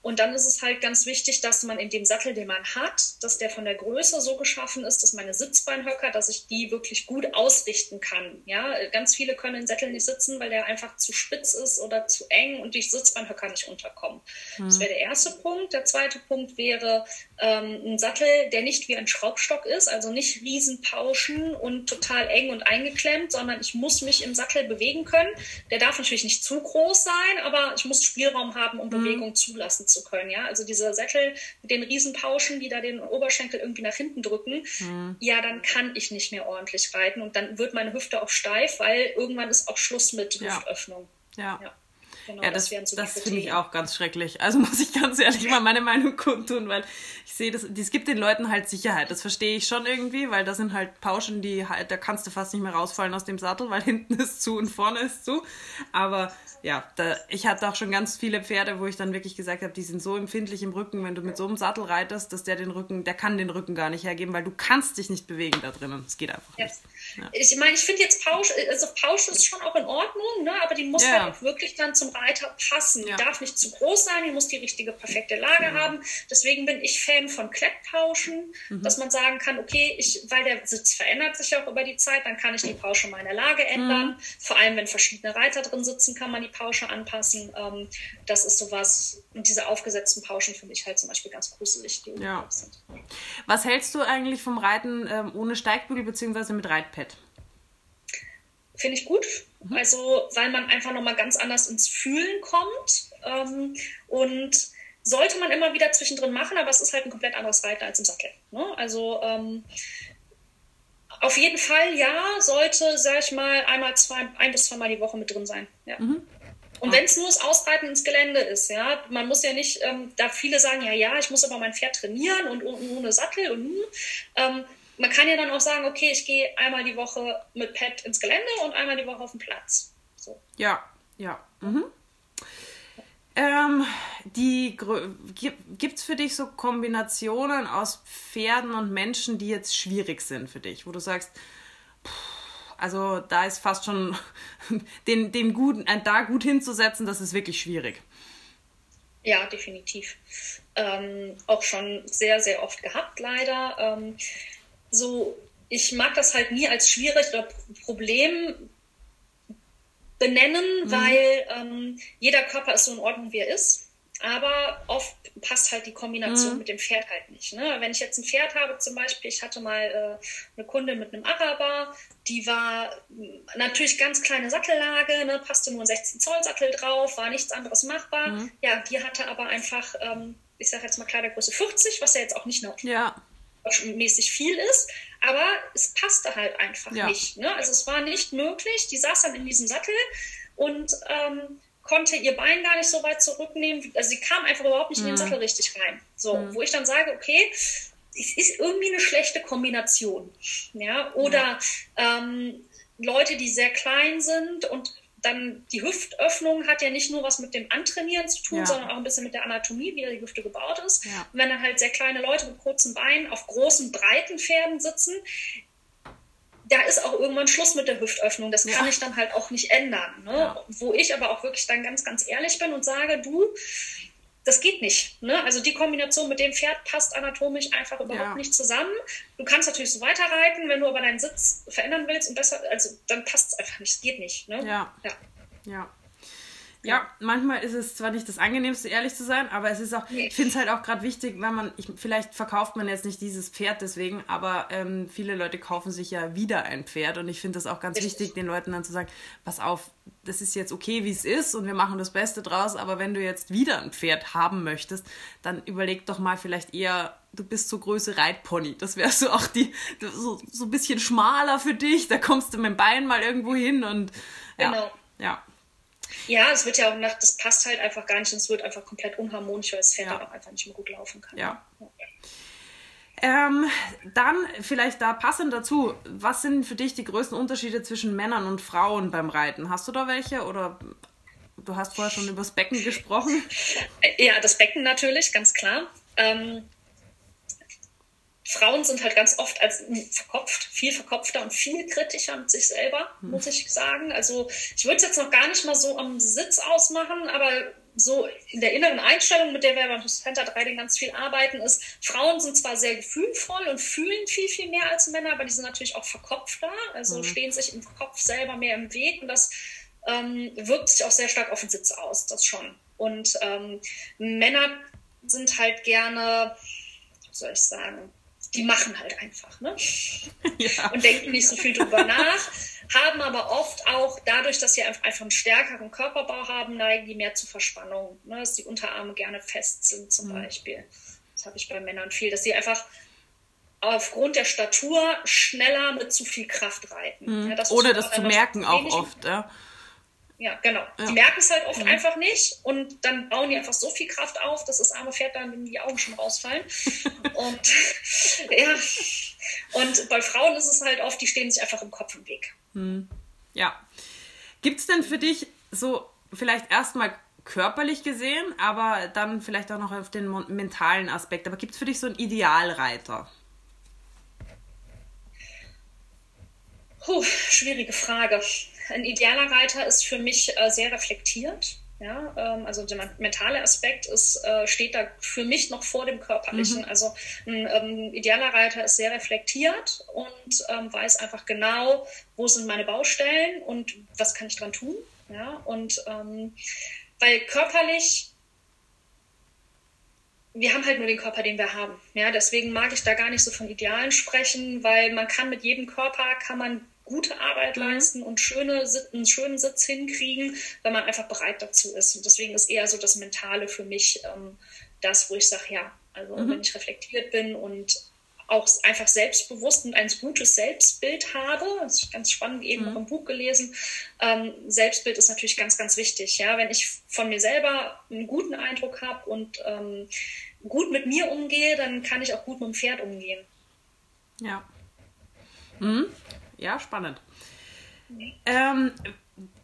Und dann ist es halt ganz wichtig, dass man in dem Sattel, den man hat, dass der von der Größe so geschaffen ist, dass meine Sitzbeinhöcker, dass ich die wirklich gut ausrichten kann. Ja, ganz viele können in Sätteln nicht sitzen, weil der einfach zu spitz ist oder zu eng und die Sitzbeinhöcker nicht unterkommen. Mhm. Das wäre der erste Punkt. Der zweite Punkt wäre ähm, ein Sattel, der nicht wie ein Schraubstock ist, also nicht Riesenpauschen und total eng und eingeklemmt, sondern ich muss mich im Sattel bewegen können. Der darf natürlich nicht zu groß sein, aber ich muss Spielraum haben, um mhm. Bewegung zulassen zu können. Ja? Also diese Sättel mit den Riesenpauschen, die da den Oberschenkel irgendwie nach hinten drücken, mhm. ja, dann kann ich nicht mehr ordentlich reiten und dann wird meine Hüfte auch steif, weil irgendwann ist auch Schluss mit Hüftöffnung. ja. ja. Genau, ja, das, das, so das finde ich auch ganz schrecklich. Also muss ich ganz ehrlich mal meine Meinung kundtun, weil ich sehe, das, das gibt den Leuten halt Sicherheit. Das verstehe ich schon irgendwie, weil das sind halt Pauschen, die halt, da kannst du fast nicht mehr rausfallen aus dem Sattel, weil hinten ist zu und vorne ist zu. Aber ja, da, ich hatte auch schon ganz viele Pferde, wo ich dann wirklich gesagt habe, die sind so empfindlich im Rücken, wenn du mit so einem Sattel reitest, dass der den Rücken, der kann den Rücken gar nicht hergeben, weil du kannst dich nicht bewegen da drinnen. Es geht einfach ja. nicht. Ja. Ich meine, ich finde jetzt Pausch, also Pausch ist schon auch in Ordnung, ne? aber die muss ja. halt auch wirklich dann zum Reiter passen. Die darf nicht zu groß sein, die muss die richtige, perfekte Lage haben. Deswegen bin ich Fan von Klettpauschen, mhm. dass man sagen kann, okay, ich, weil der Sitz verändert sich auch über die Zeit, dann kann ich die Pausche meiner Lage ändern. Mhm. Vor allem, wenn verschiedene Reiter drin sitzen, kann man die Pausche anpassen. Ähm, das ist sowas, und diese aufgesetzten Pauschen finde ich halt zum Beispiel ganz gruselig, die ja. sind. Was hältst du eigentlich vom Reiten ähm, ohne Steigbügel bzw. mit Reitpad? finde ich gut. Mhm. Also, weil man einfach nochmal ganz anders ins Fühlen kommt. Ähm, und sollte man immer wieder zwischendrin machen, aber es ist halt ein komplett anderes Reiten als im Sattel. Ne? Also, ähm, auf jeden Fall, ja, sollte, sag ich mal, einmal zwei, ein bis zweimal die Woche mit drin sein. Ja. Mhm. Und wenn es nur das Ausreiten ins Gelände ist, ja, man muss ja nicht, ähm, da viele sagen, ja, ja, ich muss aber mein Pferd trainieren und, und ohne Sattel und ähm, man kann ja dann auch sagen, okay, ich gehe einmal die Woche mit Pet ins Gelände und einmal die Woche auf den Platz. So. Ja, ja. Mhm. Ähm, gibt es für dich so Kombinationen aus Pferden und Menschen, die jetzt schwierig sind für dich, wo du sagst, also da ist fast schon den, den guten, äh, da gut hinzusetzen, das ist wirklich schwierig. Ja, definitiv. Ähm, auch schon sehr, sehr oft gehabt, leider. Ähm, so, ich mag das halt nie als schwierig oder Problem benennen, mhm. weil ähm, jeder Körper ist so in Ordnung, wie er ist. Aber oft passt halt die Kombination mhm. mit dem Pferd halt nicht. Ne? Wenn ich jetzt ein Pferd habe, zum Beispiel, ich hatte mal äh, eine Kundin mit einem Araber, die war natürlich ganz kleine Sattellage, ne? passte nur ein 16 Zoll Sattel drauf, war nichts anderes machbar. Mhm. Ja, die hatte aber einfach, ähm, ich sage jetzt mal Kleidergröße 50, was ja jetzt auch nicht noch ja. mäßig viel ist, aber es passte halt einfach ja. nicht. Ne? Also es war nicht möglich. Die saß dann in diesem Sattel und ähm, konnte ihr Bein gar nicht so weit zurücknehmen. Also sie kam einfach überhaupt nicht mhm. in den mhm. Sattel richtig rein. So, mhm. wo ich dann sage, okay, es ist irgendwie eine schlechte Kombination. Ja, oder ja. Ähm, Leute, die sehr klein sind und dann die Hüftöffnung hat ja nicht nur was mit dem Antrainieren zu tun, ja. sondern auch ein bisschen mit der Anatomie, wie die Hüfte gebaut ist. Ja. Und wenn dann halt sehr kleine Leute mit kurzen Beinen auf großen, breiten Pferden sitzen, da ist auch irgendwann Schluss mit der Hüftöffnung. Das kann ja. ich dann halt auch nicht ändern. Ne? Wo ich aber auch wirklich dann ganz, ganz ehrlich bin und sage, du, das geht nicht. Ne? Also die Kombination mit dem Pferd passt anatomisch einfach überhaupt ja. nicht zusammen. Du kannst natürlich so weiterreiten, wenn du aber deinen Sitz verändern willst und besser, also dann passt es einfach nicht. Es geht nicht. Ne? Ja. ja. Ja. Ja, manchmal ist es zwar nicht das Angenehmste, ehrlich zu sein, aber es ist auch, nee. ich finde es halt auch gerade wichtig, wenn man, ich, vielleicht verkauft man jetzt nicht dieses Pferd deswegen, aber ähm, viele Leute kaufen sich ja wieder ein Pferd und ich finde das auch ganz Richtig. wichtig, den Leuten dann zu sagen, pass auf, das ist jetzt okay, wie es ist und wir machen das Beste draus, aber wenn du jetzt wieder ein Pferd haben möchtest, dann überleg doch mal vielleicht eher, du bist so Größe Reitpony. Das wäre so auch die, so, so ein bisschen schmaler für dich, da kommst du mit dem Bein mal irgendwo hin und ja. Genau. Ja. Ja, es wird ja auch nach, das passt halt einfach gar nicht und es wird einfach komplett unharmonisch, weil das Pferd ja. dann auch einfach nicht mehr gut laufen kann. Ja. ja. Ähm, dann vielleicht da passend dazu, was sind für dich die größten Unterschiede zwischen Männern und Frauen beim Reiten? Hast du da welche oder du hast vorher schon über das Becken gesprochen? Ja, das Becken natürlich, ganz klar. Ähm, Frauen sind halt ganz oft als verkopft, viel verkopfter und viel kritischer mit sich selber, hm. muss ich sagen. Also ich würde es jetzt noch gar nicht mal so am Sitz ausmachen, aber so in der inneren Einstellung, mit der wir beim Center Riding ganz viel arbeiten, ist, Frauen sind zwar sehr gefühlvoll und fühlen viel, viel mehr als Männer, aber die sind natürlich auch verkopfter, also mhm. stehen sich im Kopf selber mehr im Weg und das ähm, wirkt sich auch sehr stark auf den Sitz aus, das schon. Und ähm, Männer sind halt gerne, wie soll ich sagen, die machen halt einfach ne? Ja. und denken nicht so viel drüber nach, haben aber oft auch dadurch, dass sie einfach einen stärkeren Körperbau haben, neigen die mehr zu Verspannung, ne? dass die Unterarme gerne fest sind zum mhm. Beispiel. Das habe ich bei Männern viel, dass sie einfach aufgrund der Statur schneller mit zu viel Kraft reiten. Mhm. Ja, das Ohne das zu merken auch oft. Ja. Ja, genau. Ja. Die merken es halt oft mhm. einfach nicht und dann bauen die einfach so viel Kraft auf, dass das arme Pferd dann in die Augen schon rausfallen. und ja, und bei Frauen ist es halt oft, die stehen sich einfach im Kopf im Weg. Mhm. Ja. Gibt es denn für dich so vielleicht erstmal körperlich gesehen, aber dann vielleicht auch noch auf den mentalen Aspekt, aber gibt es für dich so einen Idealreiter? Puh, schwierige Frage ein idealer Reiter ist für mich äh, sehr reflektiert. Ja, ähm, also der mentale Aspekt ist, äh, steht da für mich noch vor dem körperlichen. Mhm. Also ein ähm, idealer Reiter ist sehr reflektiert und ähm, weiß einfach genau, wo sind meine Baustellen und was kann ich dran tun. Ja, und ähm, weil körperlich wir haben halt nur den Körper, den wir haben. Ja, deswegen mag ich da gar nicht so von Idealen sprechen, weil man kann mit jedem Körper kann man gute Arbeit mhm. leisten und schöne, einen schönen Sitz hinkriegen, wenn man einfach bereit dazu ist. Und deswegen ist eher so das Mentale für mich ähm, das, wo ich sage, ja, also mhm. wenn ich reflektiert bin und auch einfach selbstbewusst und ein gutes Selbstbild habe. Das ist ganz spannend, eben mhm. auch im Buch gelesen. Ähm, Selbstbild ist natürlich ganz, ganz wichtig. Ja? Wenn ich von mir selber einen guten Eindruck habe und ähm, gut mit mir umgehe, dann kann ich auch gut mit dem Pferd umgehen. Ja. Mhm. Ja, spannend. Ähm,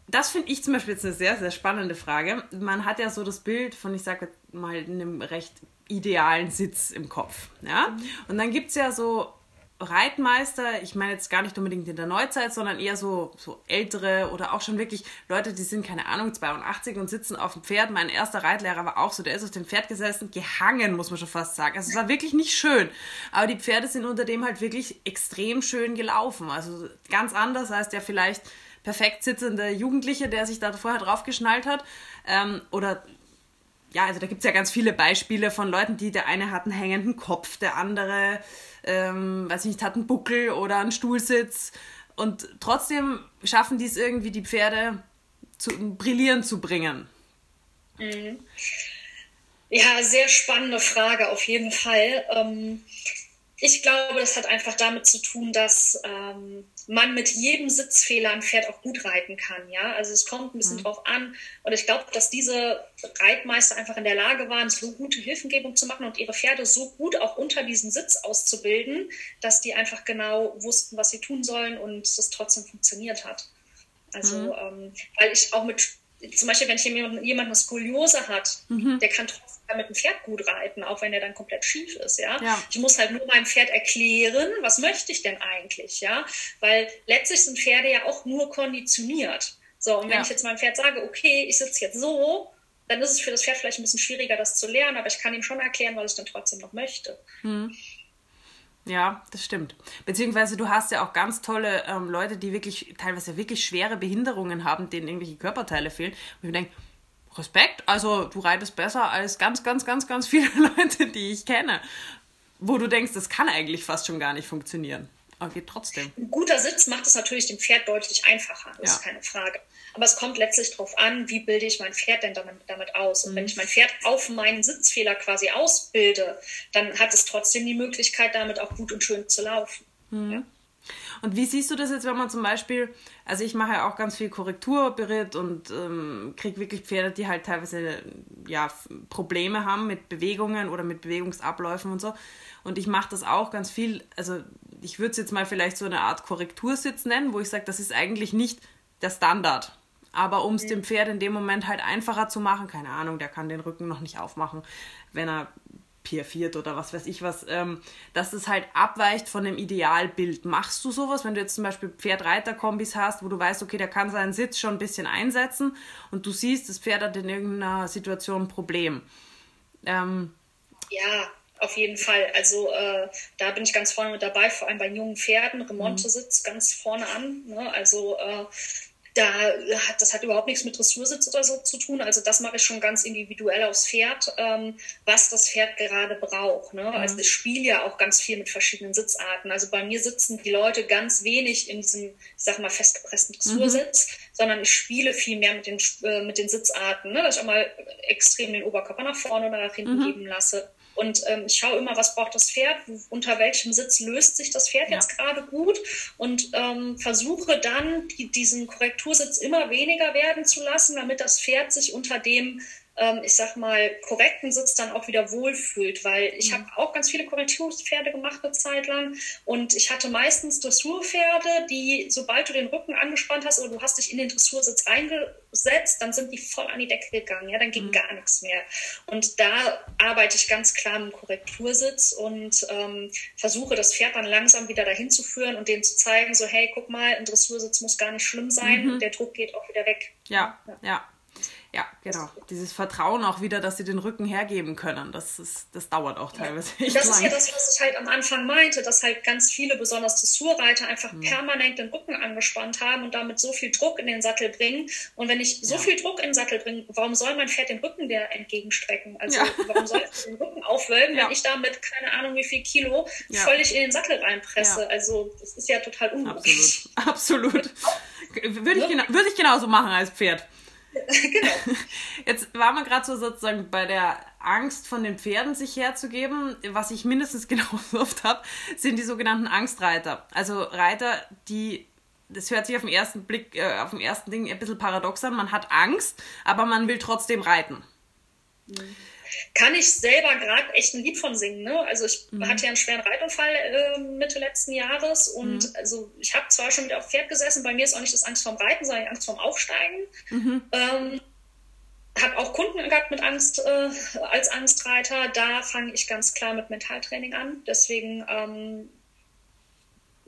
das finde ich zum Beispiel jetzt eine sehr, sehr spannende Frage. Man hat ja so das Bild von, ich sage mal, einem recht idealen Sitz im Kopf. Ja? Mhm. Und dann gibt es ja so Reitmeister, ich meine jetzt gar nicht unbedingt in der Neuzeit, sondern eher so, so ältere oder auch schon wirklich Leute, die sind, keine Ahnung, 82 und sitzen auf dem Pferd. Mein erster Reitlehrer war auch so, der ist auf dem Pferd gesessen, gehangen, muss man schon fast sagen. Also es war wirklich nicht schön. Aber die Pferde sind unter dem halt wirklich extrem schön gelaufen. Also ganz anders als der vielleicht perfekt sitzende Jugendliche, der sich da vorher draufgeschnallt hat. Ähm, oder ja, also da gibt es ja ganz viele Beispiele von Leuten, die der eine hat einen hängenden Kopf, der andere, ähm, weiß ich nicht, hat einen Buckel oder einen Stuhlsitz. Und trotzdem schaffen die es irgendwie, die Pferde zu brillieren zu bringen. Mhm. Ja, sehr spannende Frage auf jeden Fall. Ähm, ich glaube, das hat einfach damit zu tun, dass ähm, man mit jedem Sitzfehler ein Pferd auch gut reiten kann. Ja, also es kommt ein bisschen mhm. drauf an. Und ich glaube, dass diese Reitmeister einfach in der Lage waren, so gute Hilfengebung zu machen und ihre Pferde so gut auch unter diesem Sitz auszubilden, dass die einfach genau wussten, was sie tun sollen und es trotzdem funktioniert hat. Also, mhm. ähm, weil ich auch mit zum Beispiel, wenn jemand, jemand eine Skoliose hat, mhm. der kann trotzdem mit dem Pferd gut reiten, auch wenn er dann komplett schief ist, ja? ja. Ich muss halt nur meinem Pferd erklären, was möchte ich denn eigentlich, ja? Weil letztlich sind Pferde ja auch nur konditioniert. So, und wenn ja. ich jetzt meinem Pferd sage, okay, ich sitze jetzt so, dann ist es für das Pferd vielleicht ein bisschen schwieriger, das zu lernen, aber ich kann ihm schon erklären, was ich dann trotzdem noch möchte. Mhm. Ja, das stimmt. Beziehungsweise du hast ja auch ganz tolle ähm, Leute, die wirklich teilweise wirklich schwere Behinderungen haben, denen irgendwelche Körperteile fehlen. Und ich denke, Respekt, also du reitest besser als ganz, ganz, ganz, ganz viele Leute, die ich kenne. Wo du denkst, das kann eigentlich fast schon gar nicht funktionieren. Aber geht trotzdem. Ein guter Sitz macht es natürlich dem Pferd deutlich einfacher, das ja. ist keine Frage. Aber es kommt letztlich darauf an, wie bilde ich mein Pferd denn damit, damit aus. Und mhm. wenn ich mein Pferd auf meinen Sitzfehler quasi ausbilde, dann hat es trotzdem die Möglichkeit, damit auch gut und schön zu laufen. Mhm. Ja? Und wie siehst du das jetzt, wenn man zum Beispiel, also ich mache ja auch ganz viel Korrekturberitt und ähm, kriege wirklich Pferde, die halt teilweise ja, Probleme haben mit Bewegungen oder mit Bewegungsabläufen und so. Und ich mache das auch ganz viel, also ich würde es jetzt mal vielleicht so eine Art Korrektursitz nennen, wo ich sage, das ist eigentlich nicht der Standard. Aber um es mhm. dem Pferd in dem Moment halt einfacher zu machen, keine Ahnung, der kann den Rücken noch nicht aufmachen, wenn er piafiert oder was weiß ich was, ähm, dass es halt abweicht von dem Idealbild. Machst du sowas, wenn du jetzt zum Beispiel Pferd-Reiter-Kombis hast, wo du weißt, okay, der kann seinen Sitz schon ein bisschen einsetzen und du siehst, das Pferd hat in irgendeiner Situation ein Problem? Ähm, ja, auf jeden Fall. Also äh, da bin ich ganz vorne mit dabei, vor allem bei jungen Pferden. Remonte mhm. sitzt ganz vorne an. Ne? Also äh, da hat, das hat überhaupt nichts mit Dressursitz oder so zu tun. Also das mache ich schon ganz individuell aufs Pferd, ähm, was das Pferd gerade braucht. Ne? Mhm. Also ich spiele ja auch ganz viel mit verschiedenen Sitzarten. Also bei mir sitzen die Leute ganz wenig in diesem, ich sag mal, festgepressten Dressursitz, mhm. sondern ich spiele viel mehr mit den, äh, mit den Sitzarten, ne? dass ich auch mal extrem den Oberkörper nach vorne oder nach hinten mhm. geben lasse. Und ähm, ich schaue immer, was braucht das Pferd, unter welchem Sitz löst sich das Pferd ja. jetzt gerade gut und ähm, versuche dann, die, diesen Korrektursitz immer weniger werden zu lassen, damit das Pferd sich unter dem ähm, ich sag mal, korrekten Sitz dann auch wieder wohlfühlt, weil ich mhm. habe auch ganz viele Korrekturpferde gemacht eine Zeit lang und ich hatte meistens Dressurpferde, die, sobald du den Rücken angespannt hast oder du hast dich in den Dressursitz reingesetzt, dann sind die voll an die Decke gegangen, ja, dann ging mhm. gar nichts mehr. Und da arbeite ich ganz klar mit dem Korrektursitz und ähm, versuche das Pferd dann langsam wieder dahin zu führen und denen zu zeigen, so, hey, guck mal, ein Dressursitz muss gar nicht schlimm sein, mhm. der Druck geht auch wieder weg. ja. ja. ja. Ja, genau. Dieses Vertrauen auch wieder, dass sie den Rücken hergeben können. Das, ist, das dauert auch teilweise. Ja. das ist ja das, was ich halt am Anfang meinte, dass halt ganz viele, besonders Dressurreiter, einfach mhm. permanent den Rücken angespannt haben und damit so viel Druck in den Sattel bringen. Und wenn ich so ja. viel Druck in den Sattel bringe, warum soll mein Pferd den Rücken der entgegenstrecken? Also ja. warum soll ich den Rücken aufwölben, wenn ich damit keine Ahnung wie viel Kilo völlig in den Sattel reinpresse? Also das ist ja total unlogisch. Absolut. Absolut. Würde ich, würde ich genauso machen als Pferd. genau. Jetzt waren wir gerade so sozusagen bei der Angst von den Pferden sich herzugeben. Was ich mindestens genauso oft habe, sind die sogenannten Angstreiter. Also Reiter, die, das hört sich auf den ersten Blick, äh, auf den ersten Ding ein bisschen paradox an. Man hat Angst, aber man will trotzdem reiten. Mhm kann ich selber gerade echt ein Lied von singen. Ne? Also ich mhm. hatte ja einen schweren Reitunfall äh, Mitte letzten Jahres und mhm. also ich habe zwar schon wieder auf Pferd gesessen, bei mir ist auch nicht das Angst vorm Reiten, sondern die Angst vorm Aufsteigen. Mhm. Ähm, habe auch Kunden gehabt mit Angst äh, als Angstreiter. Da fange ich ganz klar mit Mentaltraining an. Deswegen ähm,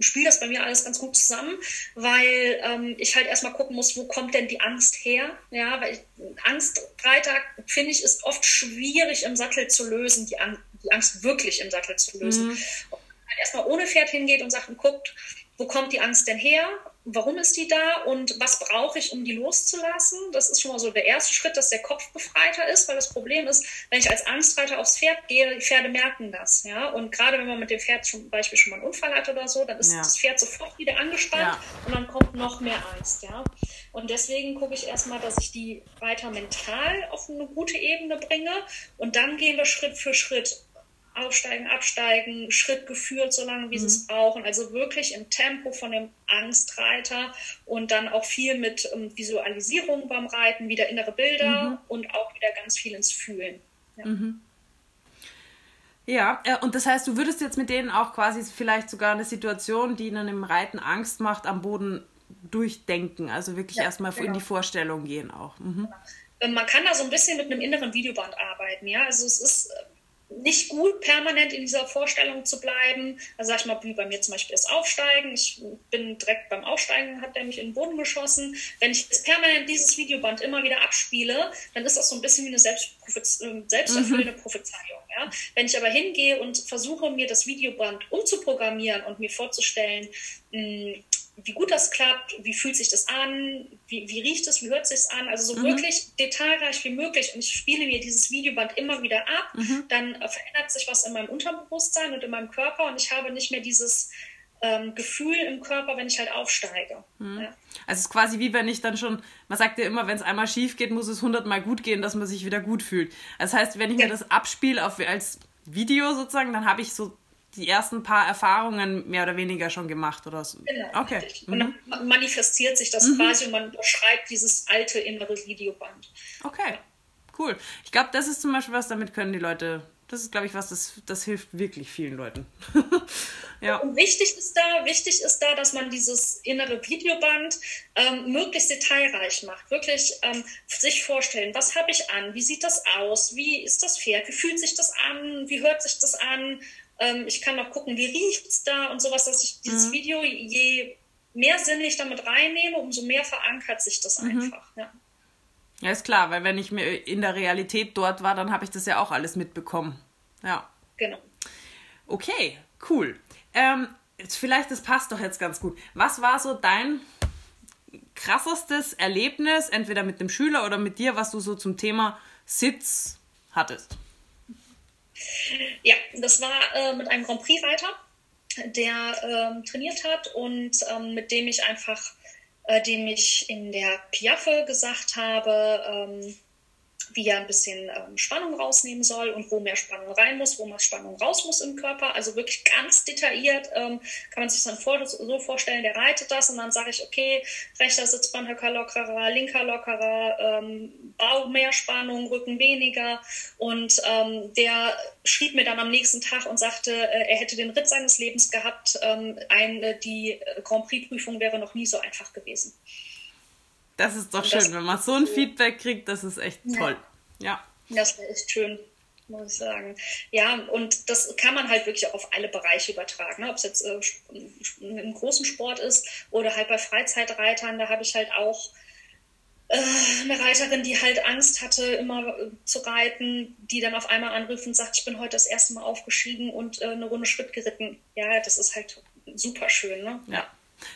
spielt das bei mir alles ganz gut zusammen, weil ähm, ich halt erstmal gucken muss, wo kommt denn die Angst her? Ja, weil ich, Angstreiter, finde ich, ist oft schwierig im Sattel zu lösen, die, An die Angst wirklich im Sattel zu lösen. Mhm. Und man erstmal ohne Pferd hingeht und sagt und guckt, wo kommt die Angst denn her? Warum ist die da und was brauche ich, um die loszulassen. Das ist schon mal so der erste Schritt, dass der Kopf befreiter ist, weil das Problem ist, wenn ich als Angstreiter aufs Pferd gehe, die Pferde merken das. Ja? Und gerade wenn man mit dem Pferd zum Beispiel schon mal einen Unfall hat oder so, dann ist ja. das Pferd sofort wieder angespannt ja. und dann kommt noch mehr Angst. Ja? Und deswegen gucke ich erstmal, dass ich die Reiter mental auf eine gute Ebene bringe und dann gehen wir Schritt für Schritt aufsteigen, absteigen, Schritt geführt, so lange wie mhm. sie es brauchen. Also wirklich im Tempo von dem Angstreiter und dann auch viel mit ähm, Visualisierung beim Reiten, wieder innere Bilder mhm. und auch wieder ganz viel ins Fühlen. Ja. Mhm. Ja, äh, und das heißt, du würdest jetzt mit denen auch quasi vielleicht sogar eine Situation, die ihnen im Reiten Angst macht, am Boden durchdenken. Also wirklich ja, erstmal genau. in die Vorstellung gehen auch. Mhm. Ähm, man kann da so ein bisschen mit einem inneren Videoband arbeiten, ja. Also es ist nicht gut, permanent in dieser Vorstellung zu bleiben. Also sag ich mal, wie bei mir zum Beispiel das Aufsteigen. Ich bin direkt beim Aufsteigen, hat der mich in den Boden geschossen. Wenn ich jetzt permanent dieses Videoband immer wieder abspiele, dann ist das so ein bisschen wie eine äh, selbsterfüllende mhm. Prophezeiung. Ja? Wenn ich aber hingehe und versuche, mir das Videoband umzuprogrammieren und mir vorzustellen, mh, wie gut das klappt, wie fühlt sich das an, wie, wie riecht es, wie hört es sich an, also so mhm. wirklich detailreich wie möglich und ich spiele mir dieses Videoband immer wieder ab, mhm. dann äh, verändert sich was in meinem Unterbewusstsein und in meinem Körper und ich habe nicht mehr dieses ähm, Gefühl im Körper, wenn ich halt aufsteige. Mhm. Ja. Also es ist quasi wie wenn ich dann schon, man sagt ja immer, wenn es einmal schief geht, muss es hundertmal gut gehen, dass man sich wieder gut fühlt. Das heißt, wenn ich ja. mir das abspiele auf, als Video sozusagen, dann habe ich so die ersten paar Erfahrungen mehr oder weniger schon gemacht oder so. Genau. Okay. Und dann mhm. manifestiert sich das mhm. quasi und man beschreibt dieses alte innere Videoband. Okay, cool. Ich glaube, das ist zum Beispiel was, damit können die Leute, das ist, glaube ich, was, das, das hilft wirklich vielen Leuten. ja. Und wichtig ist da, wichtig ist da, dass man dieses innere Videoband ähm, möglichst detailreich macht. Wirklich ähm, sich vorstellen, was habe ich an, wie sieht das aus, wie ist das Pferd, wie fühlt sich das an, wie hört sich das an ähm, ich kann noch gucken, wie riecht es da und sowas, dass ich dieses mhm. Video je mehr sinnlich damit reinnehme, umso mehr verankert sich das mhm. einfach. Ja. ja, ist klar, weil wenn ich mir in der Realität dort war, dann habe ich das ja auch alles mitbekommen. Ja. Genau. Okay, cool. Ähm, vielleicht, das passt doch jetzt ganz gut. Was war so dein krassestes Erlebnis, entweder mit dem Schüler oder mit dir, was du so zum Thema Sitz hattest? Ja, das war äh, mit einem Grand Prix-Reiter, der ähm, trainiert hat und ähm, mit dem ich einfach, äh, dem ich in der Piaffe gesagt habe, ähm, wie er ein bisschen ähm, Spannung rausnehmen soll und wo mehr Spannung rein muss, wo mehr Spannung raus muss im Körper. Also wirklich ganz detailliert ähm, kann man sich dann vor, so vorstellen, der reitet das und dann sage ich, okay, rechter Sitzbeinhöcker lockerer, linker lockerer, ähm, Bauch mehr Spannung, Rücken weniger. Und ähm, der schrieb mir dann am nächsten Tag und sagte, äh, er hätte den Ritt seines Lebens gehabt. Ähm, eine, die Grand Prix-Prüfung wäre noch nie so einfach gewesen. Das ist doch schön, wenn man so ein Feedback kriegt, das ist echt toll. Ja. ja. Das echt schön, muss ich sagen. Ja, und das kann man halt wirklich auch auf alle Bereiche übertragen. Ne? Ob es jetzt äh, im großen Sport ist oder halt bei Freizeitreitern, da habe ich halt auch äh, eine Reiterin, die halt Angst hatte, immer äh, zu reiten, die dann auf einmal anrief und sagt, ich bin heute das erste Mal aufgestiegen und äh, eine Runde Schritt geritten. Ja, das ist halt super schön, ne? Ja.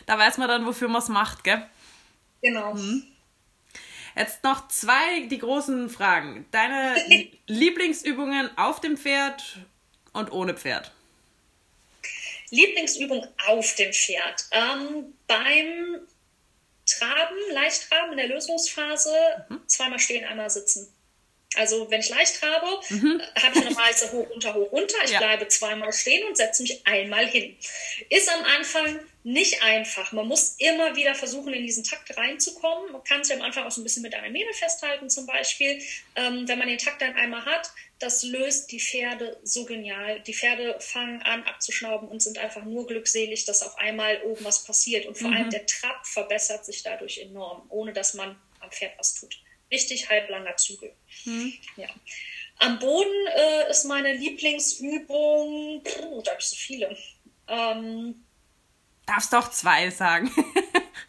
Da weiß man dann, wofür man es macht, gell? Genau. Mhm. Jetzt noch zwei, die großen Fragen. Deine Lieblingsübungen auf dem Pferd und ohne Pferd? Lieblingsübung auf dem Pferd. Ähm, beim Traben, Leichttraben in der Lösungsphase, mhm. zweimal stehen, einmal sitzen. Also wenn ich leicht trabe, mhm. habe ich normalerweise hoch, runter, hoch, runter. Ich ja. bleibe zweimal stehen und setze mich einmal hin. Ist am Anfang nicht einfach. Man muss immer wieder versuchen, in diesen Takt reinzukommen. Man kann sich am Anfang auch so ein bisschen mit einer Mähne festhalten zum Beispiel. Ähm, wenn man den Takt dann einmal hat, das löst die Pferde so genial. Die Pferde fangen an abzuschnauben und sind einfach nur glückselig, dass auf einmal oben was passiert. Und vor mhm. allem der Trab verbessert sich dadurch enorm, ohne dass man am Pferd was tut richtig halblanger Zügel. Mhm. Ja. Am Boden äh, ist meine Lieblingsübung, puh, da habe ich so viele. Ähm, Darfst doch zwei sagen.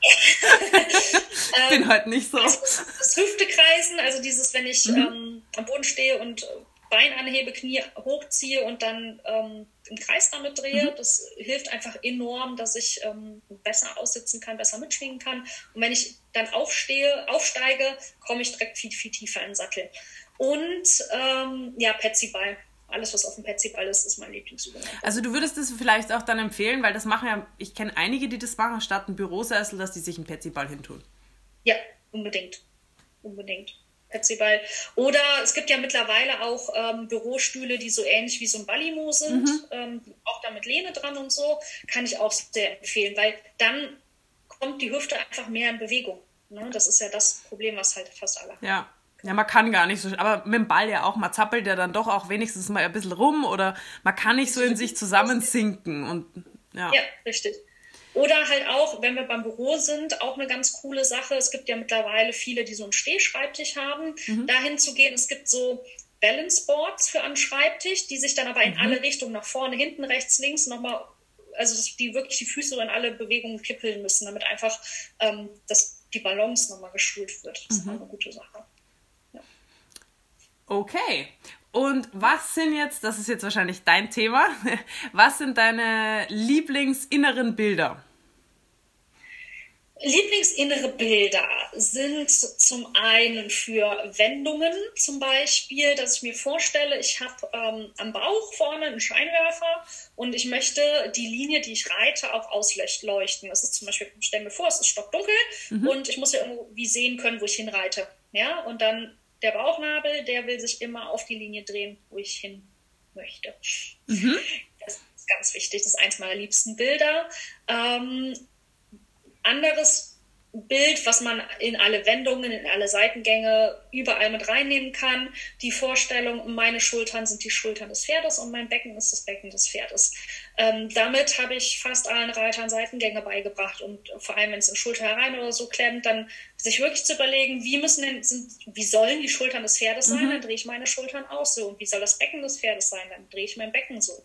ich bin ähm, heute nicht so. Also das, Hüftekreisen, also dieses, wenn ich mhm. ähm, am Boden stehe und Bein anhebe, Knie hochziehe und dann ähm, im Kreis damit drehe. Mhm. Das hilft einfach enorm, dass ich ähm, besser aussitzen kann, besser mitschwingen kann. Und wenn ich dann aufstehe, aufsteige, komme ich direkt viel, viel tiefer in den Sattel. Und ähm, ja, Petsyball. Alles, was auf dem Petsyball ist, ist mein Lieblingsübung. Also du würdest das vielleicht auch dann empfehlen, weil das machen ja, ich kenne einige, die das machen, statt ein Bürosessel, dass die sich einen Petsyball hintun. Ja, unbedingt. Unbedingt. Petsyball. Oder es gibt ja mittlerweile auch ähm, Bürostühle, die so ähnlich wie so ein Ballimo sind, mhm. ähm, auch da mit Lehne dran und so, kann ich auch sehr empfehlen, weil dann kommt die Hüfte einfach mehr in Bewegung. Ne? Das ist ja das Problem, was halt fast alle haben. Ja. Ja, man kann gar nicht so, aber mit dem Ball ja auch, man zappelt ja dann doch auch wenigstens mal ein bisschen rum oder man kann nicht so in sich zusammensinken und ja. Ja, richtig. Oder halt auch, wenn wir beim Büro sind, auch eine ganz coole Sache. Es gibt ja mittlerweile viele, die so einen Stehschreibtisch haben, mhm. dahin zu gehen. Es gibt so Balance Boards für einen Schreibtisch, die sich dann aber in mhm. alle Richtungen, nach vorne, hinten, rechts, links nochmal, also die wirklich die Füße in alle Bewegungen kippeln müssen, damit einfach ähm, das, die Balance nochmal geschult wird. Das mhm. ist auch eine gute Sache. Okay. Und was sind jetzt, das ist jetzt wahrscheinlich dein Thema, was sind deine Lieblingsinneren Bilder? Lieblingsinnere Bilder sind zum einen für Wendungen zum Beispiel, dass ich mir vorstelle, ich habe ähm, am Bauch vorne einen Scheinwerfer und ich möchte die Linie, die ich reite, auch ausleuchten. Das ist zum Beispiel, stell mir vor, es ist stockdunkel mhm. und ich muss ja irgendwie sehen können, wo ich hinreite. Ja, und dann der Bauchnabel, der will sich immer auf die Linie drehen, wo ich hin möchte. Mhm. Das ist ganz wichtig. Das ist eins meiner liebsten Bilder. Ähm, anderes Bild, was man in alle Wendungen, in alle Seitengänge überall mit reinnehmen kann. Die Vorstellung, meine Schultern sind die Schultern des Pferdes und mein Becken ist das Becken des Pferdes. Ähm, damit habe ich fast allen Reitern Seitengänge beigebracht und vor allem, wenn es in Schulter herein oder so klemmt, dann sich wirklich zu überlegen, wie müssen denn, sind, wie sollen die Schultern des Pferdes sein, mhm. dann drehe ich meine Schultern auch so und wie soll das Becken des Pferdes sein, dann drehe ich mein Becken so.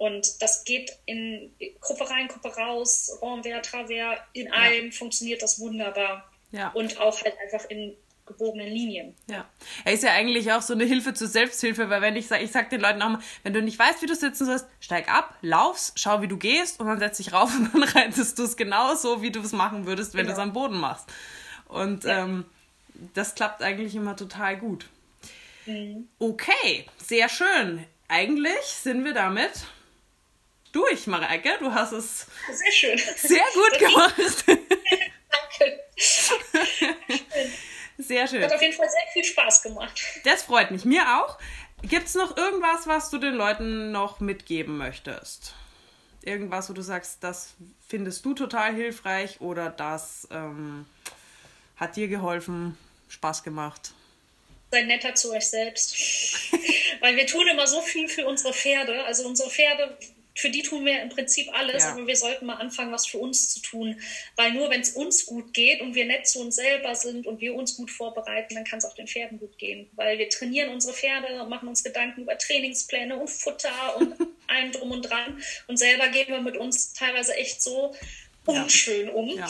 Und das geht in Gruppe rein, Gruppe raus, Renvers, Travers, in ja. allem funktioniert das wunderbar. Ja. Und auch halt einfach in gebogenen Linien. Ja. Er ist ja eigentlich auch so eine Hilfe zur Selbsthilfe, weil wenn ich sage, ich sage den Leuten auch mal, wenn du nicht weißt, wie du sitzen sollst, steig ab, laufst, schau, wie du gehst und dann setz dich rauf und dann reitest du es genauso, wie du es machen würdest, wenn ja. du es am Boden machst. Und ja. ähm, das klappt eigentlich immer total gut. Mhm. Okay, sehr schön. Eigentlich sind wir damit durch, Mareike. Du hast es sehr, schön. sehr gut gemacht. Danke. Sehr schön. Hat auf jeden Fall sehr viel Spaß gemacht. Das freut mich. Mir auch. Gibt es noch irgendwas, was du den Leuten noch mitgeben möchtest? Irgendwas, wo du sagst, das findest du total hilfreich oder das ähm, hat dir geholfen, Spaß gemacht? Seid netter zu euch selbst. Weil wir tun immer so viel für unsere Pferde. Also unsere Pferde für die tun wir im Prinzip alles, ja. aber wir sollten mal anfangen, was für uns zu tun. Weil nur wenn es uns gut geht und wir nett zu uns selber sind und wir uns gut vorbereiten, dann kann es auch den Pferden gut gehen. Weil wir trainieren unsere Pferde, machen uns Gedanken über Trainingspläne und Futter und allem drum und dran. Und selber gehen wir mit uns teilweise echt so unschön um. Ja.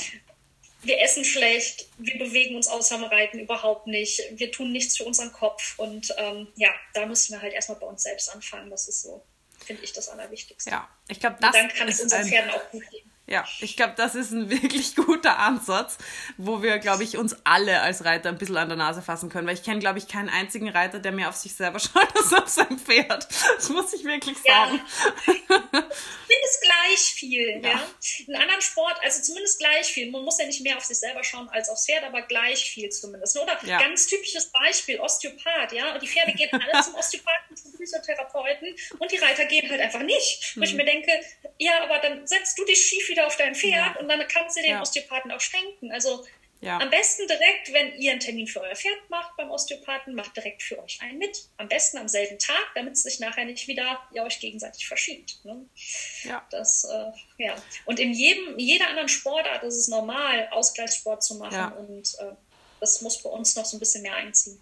wir essen schlecht, wir bewegen uns außer dem Reiten überhaupt nicht, wir tun nichts für unseren Kopf. Und ähm, ja, da müssen wir halt erstmal bei uns selbst anfangen. Das ist so, finde ich, das Allerwichtigste. Ja, ich glaube, das und dann kann es unseren Pferden auch gut gehen. Ja, ich glaube, das ist ein wirklich guter Ansatz, wo wir, glaube ich, uns alle als Reiter ein bisschen an der Nase fassen können. Weil ich kenne, glaube ich, keinen einzigen Reiter, der mehr auf sich selber schaut als auf sein Pferd. Das muss ich wirklich sagen. Ja. Zumindest gleich viel, ja. ja. In anderen Sport, also zumindest gleich viel. Man muss ja nicht mehr auf sich selber schauen als aufs Pferd, aber gleich viel zumindest. Oder ja. ganz typisches Beispiel, Osteopath, ja. Und die Pferde gehen alle zum Osteopathen, zum Physiotherapeuten und die Reiter gehen halt einfach nicht. Wo ich hm. mir denke, ja, aber dann setzt du dich schief wieder wieder auf dein Pferd ja. und dann kannst du den ja. Osteopathen auch schenken. Also ja. am besten direkt, wenn ihr einen Termin für euer Pferd macht beim Osteopathen, macht direkt für euch einen mit. Am besten am selben Tag, damit es sich nachher nicht wieder ihr euch gegenseitig verschiebt. Ne? Ja. Das, äh, ja. Und in jedem, jeder anderen Sportart ist es normal, Ausgleichssport zu machen und äh, das muss bei uns noch so ein bisschen mehr einziehen.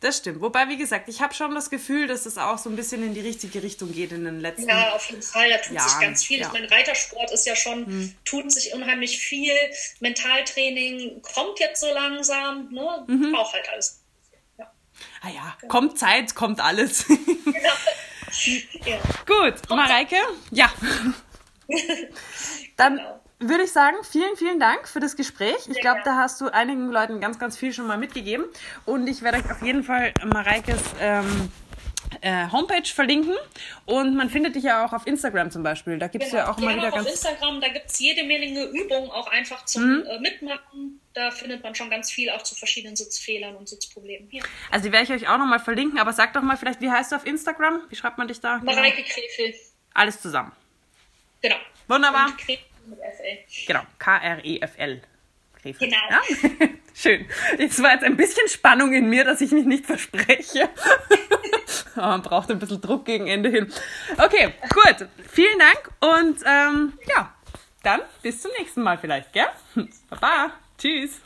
Das stimmt. Wobei, wie gesagt, ich habe schon das Gefühl, dass das auch so ein bisschen in die richtige Richtung geht in den letzten Jahren. Ja, auf jeden Fall. Da tut Jahren. sich ganz viel. Ja. Ich meine, Reitersport ist ja schon, hm. tut sich unheimlich viel. Mentaltraining kommt jetzt so langsam. Ne? Mhm. Braucht halt alles. Ja. Ah ja, genau. kommt Zeit, kommt alles. genau. ja. Gut, Mareike? Ja. Dann genau würde ich sagen, vielen, vielen Dank für das Gespräch. Ich glaube, da hast du einigen Leuten ganz, ganz viel schon mal mitgegeben. Und ich werde euch auf jeden Fall Mareikes ähm, äh, Homepage verlinken. Und man findet dich ja auch auf Instagram zum Beispiel. Da gibt es genau, ja auch mal wieder ganz. Auf Instagram, da gibt es jede Menge Übungen auch einfach zum mhm. äh, Mitmachen. Da findet man schon ganz viel auch zu verschiedenen Sitzfehlern und Sitzproblemen. Hier. Also die werde ich euch auch nochmal verlinken. Aber sag doch mal vielleicht, wie heißt du auf Instagram? Wie schreibt man dich da? Mareike Krefel. Alles zusammen. Genau. Wunderbar. Und mit FL. Genau, K-R-E-F-L. Genau. Ja? Schön. Jetzt war jetzt ein bisschen Spannung in mir, dass ich mich nicht verspreche. Man braucht ein bisschen Druck gegen Ende hin. Okay, gut. Vielen Dank und ähm, ja, dann bis zum nächsten Mal vielleicht, gell? Baba. Tschüss.